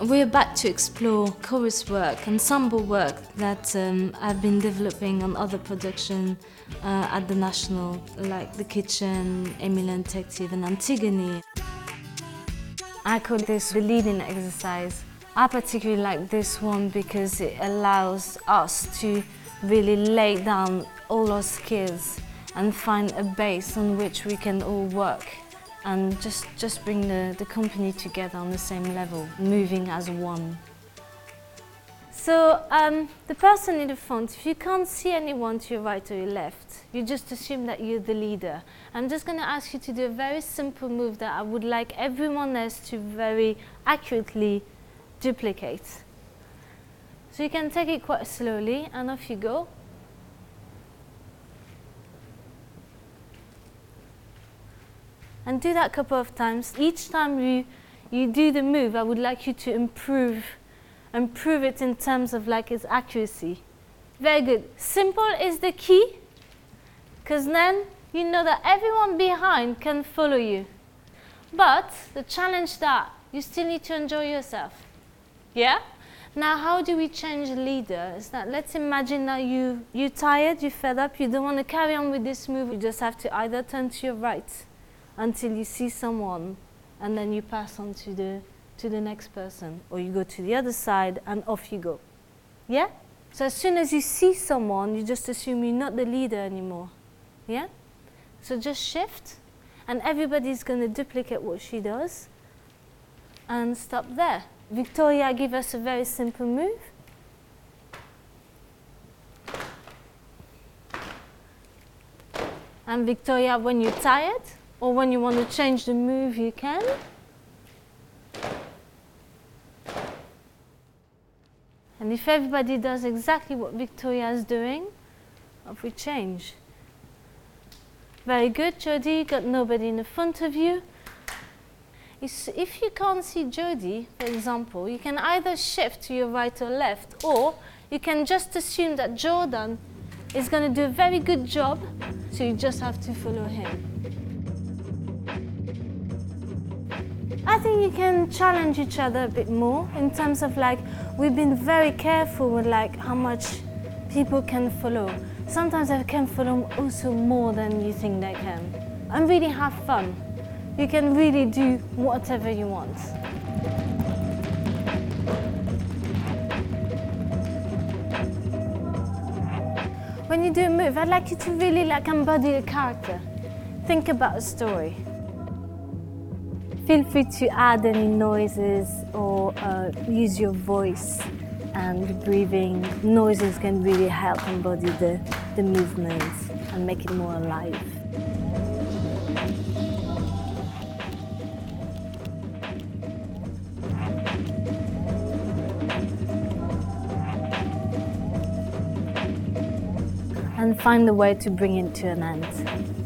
We're about to explore chorus work, ensemble work that um, I've been developing on other production uh, at the National, like The Kitchen, Emile Detective and Antigone. I call this the leading exercise. I particularly like this one because it allows us to really lay down all our skills and find a base on which we can all work and just, just bring the, the company together on the same level, moving as one. So um, the person in the front, if you can't see anyone to your right or your left, you just assume that you're the leader. I'm just going to ask you to do a very simple move that I would like everyone else to very accurately duplicate. So you can take it quite slowly and off you go. and do that a couple of times. Each time you, you do the move, I would like you to improve, improve it in terms of like its accuracy. Very good. Simple is the key, because then you know that everyone behind can follow you. But the challenge that you still need to enjoy yourself. Yeah? Now, how do we change leader? Let's imagine that you you're tired, you're fed up, you don't want to carry on with this move. You just have to either turn to your right until you see someone and then you pass on to the, to the next person or you go to the other side and off you go. Yeah? So as soon as you see someone, you just assume you're not the leader anymore. Yeah? So just shift and everybody's going to duplicate what she does and stop there. Victoria give us a very simple move. And Victoria, when you're tired, or when you want to change the move, you can. And if everybody does exactly what Victoria is doing, off we change. Very good, Jody. Got nobody in the front of you. If you can't see Jody, for example, you can either shift to your right or left, or you can just assume that Jordan is going to do a very good job, so you just have to follow him. I think you can challenge each other a bit more in terms of like we've been very careful with like how much people can follow. Sometimes they can follow also more than you think they can. And really have fun. You can really do whatever you want. When you do a move, I'd like you to really like embody a character. Think about a story. Feel free to add any noises or uh, use your voice and breathing. Noises can really help embody the, the movements and make it more alive. And find a way to bring it to an end.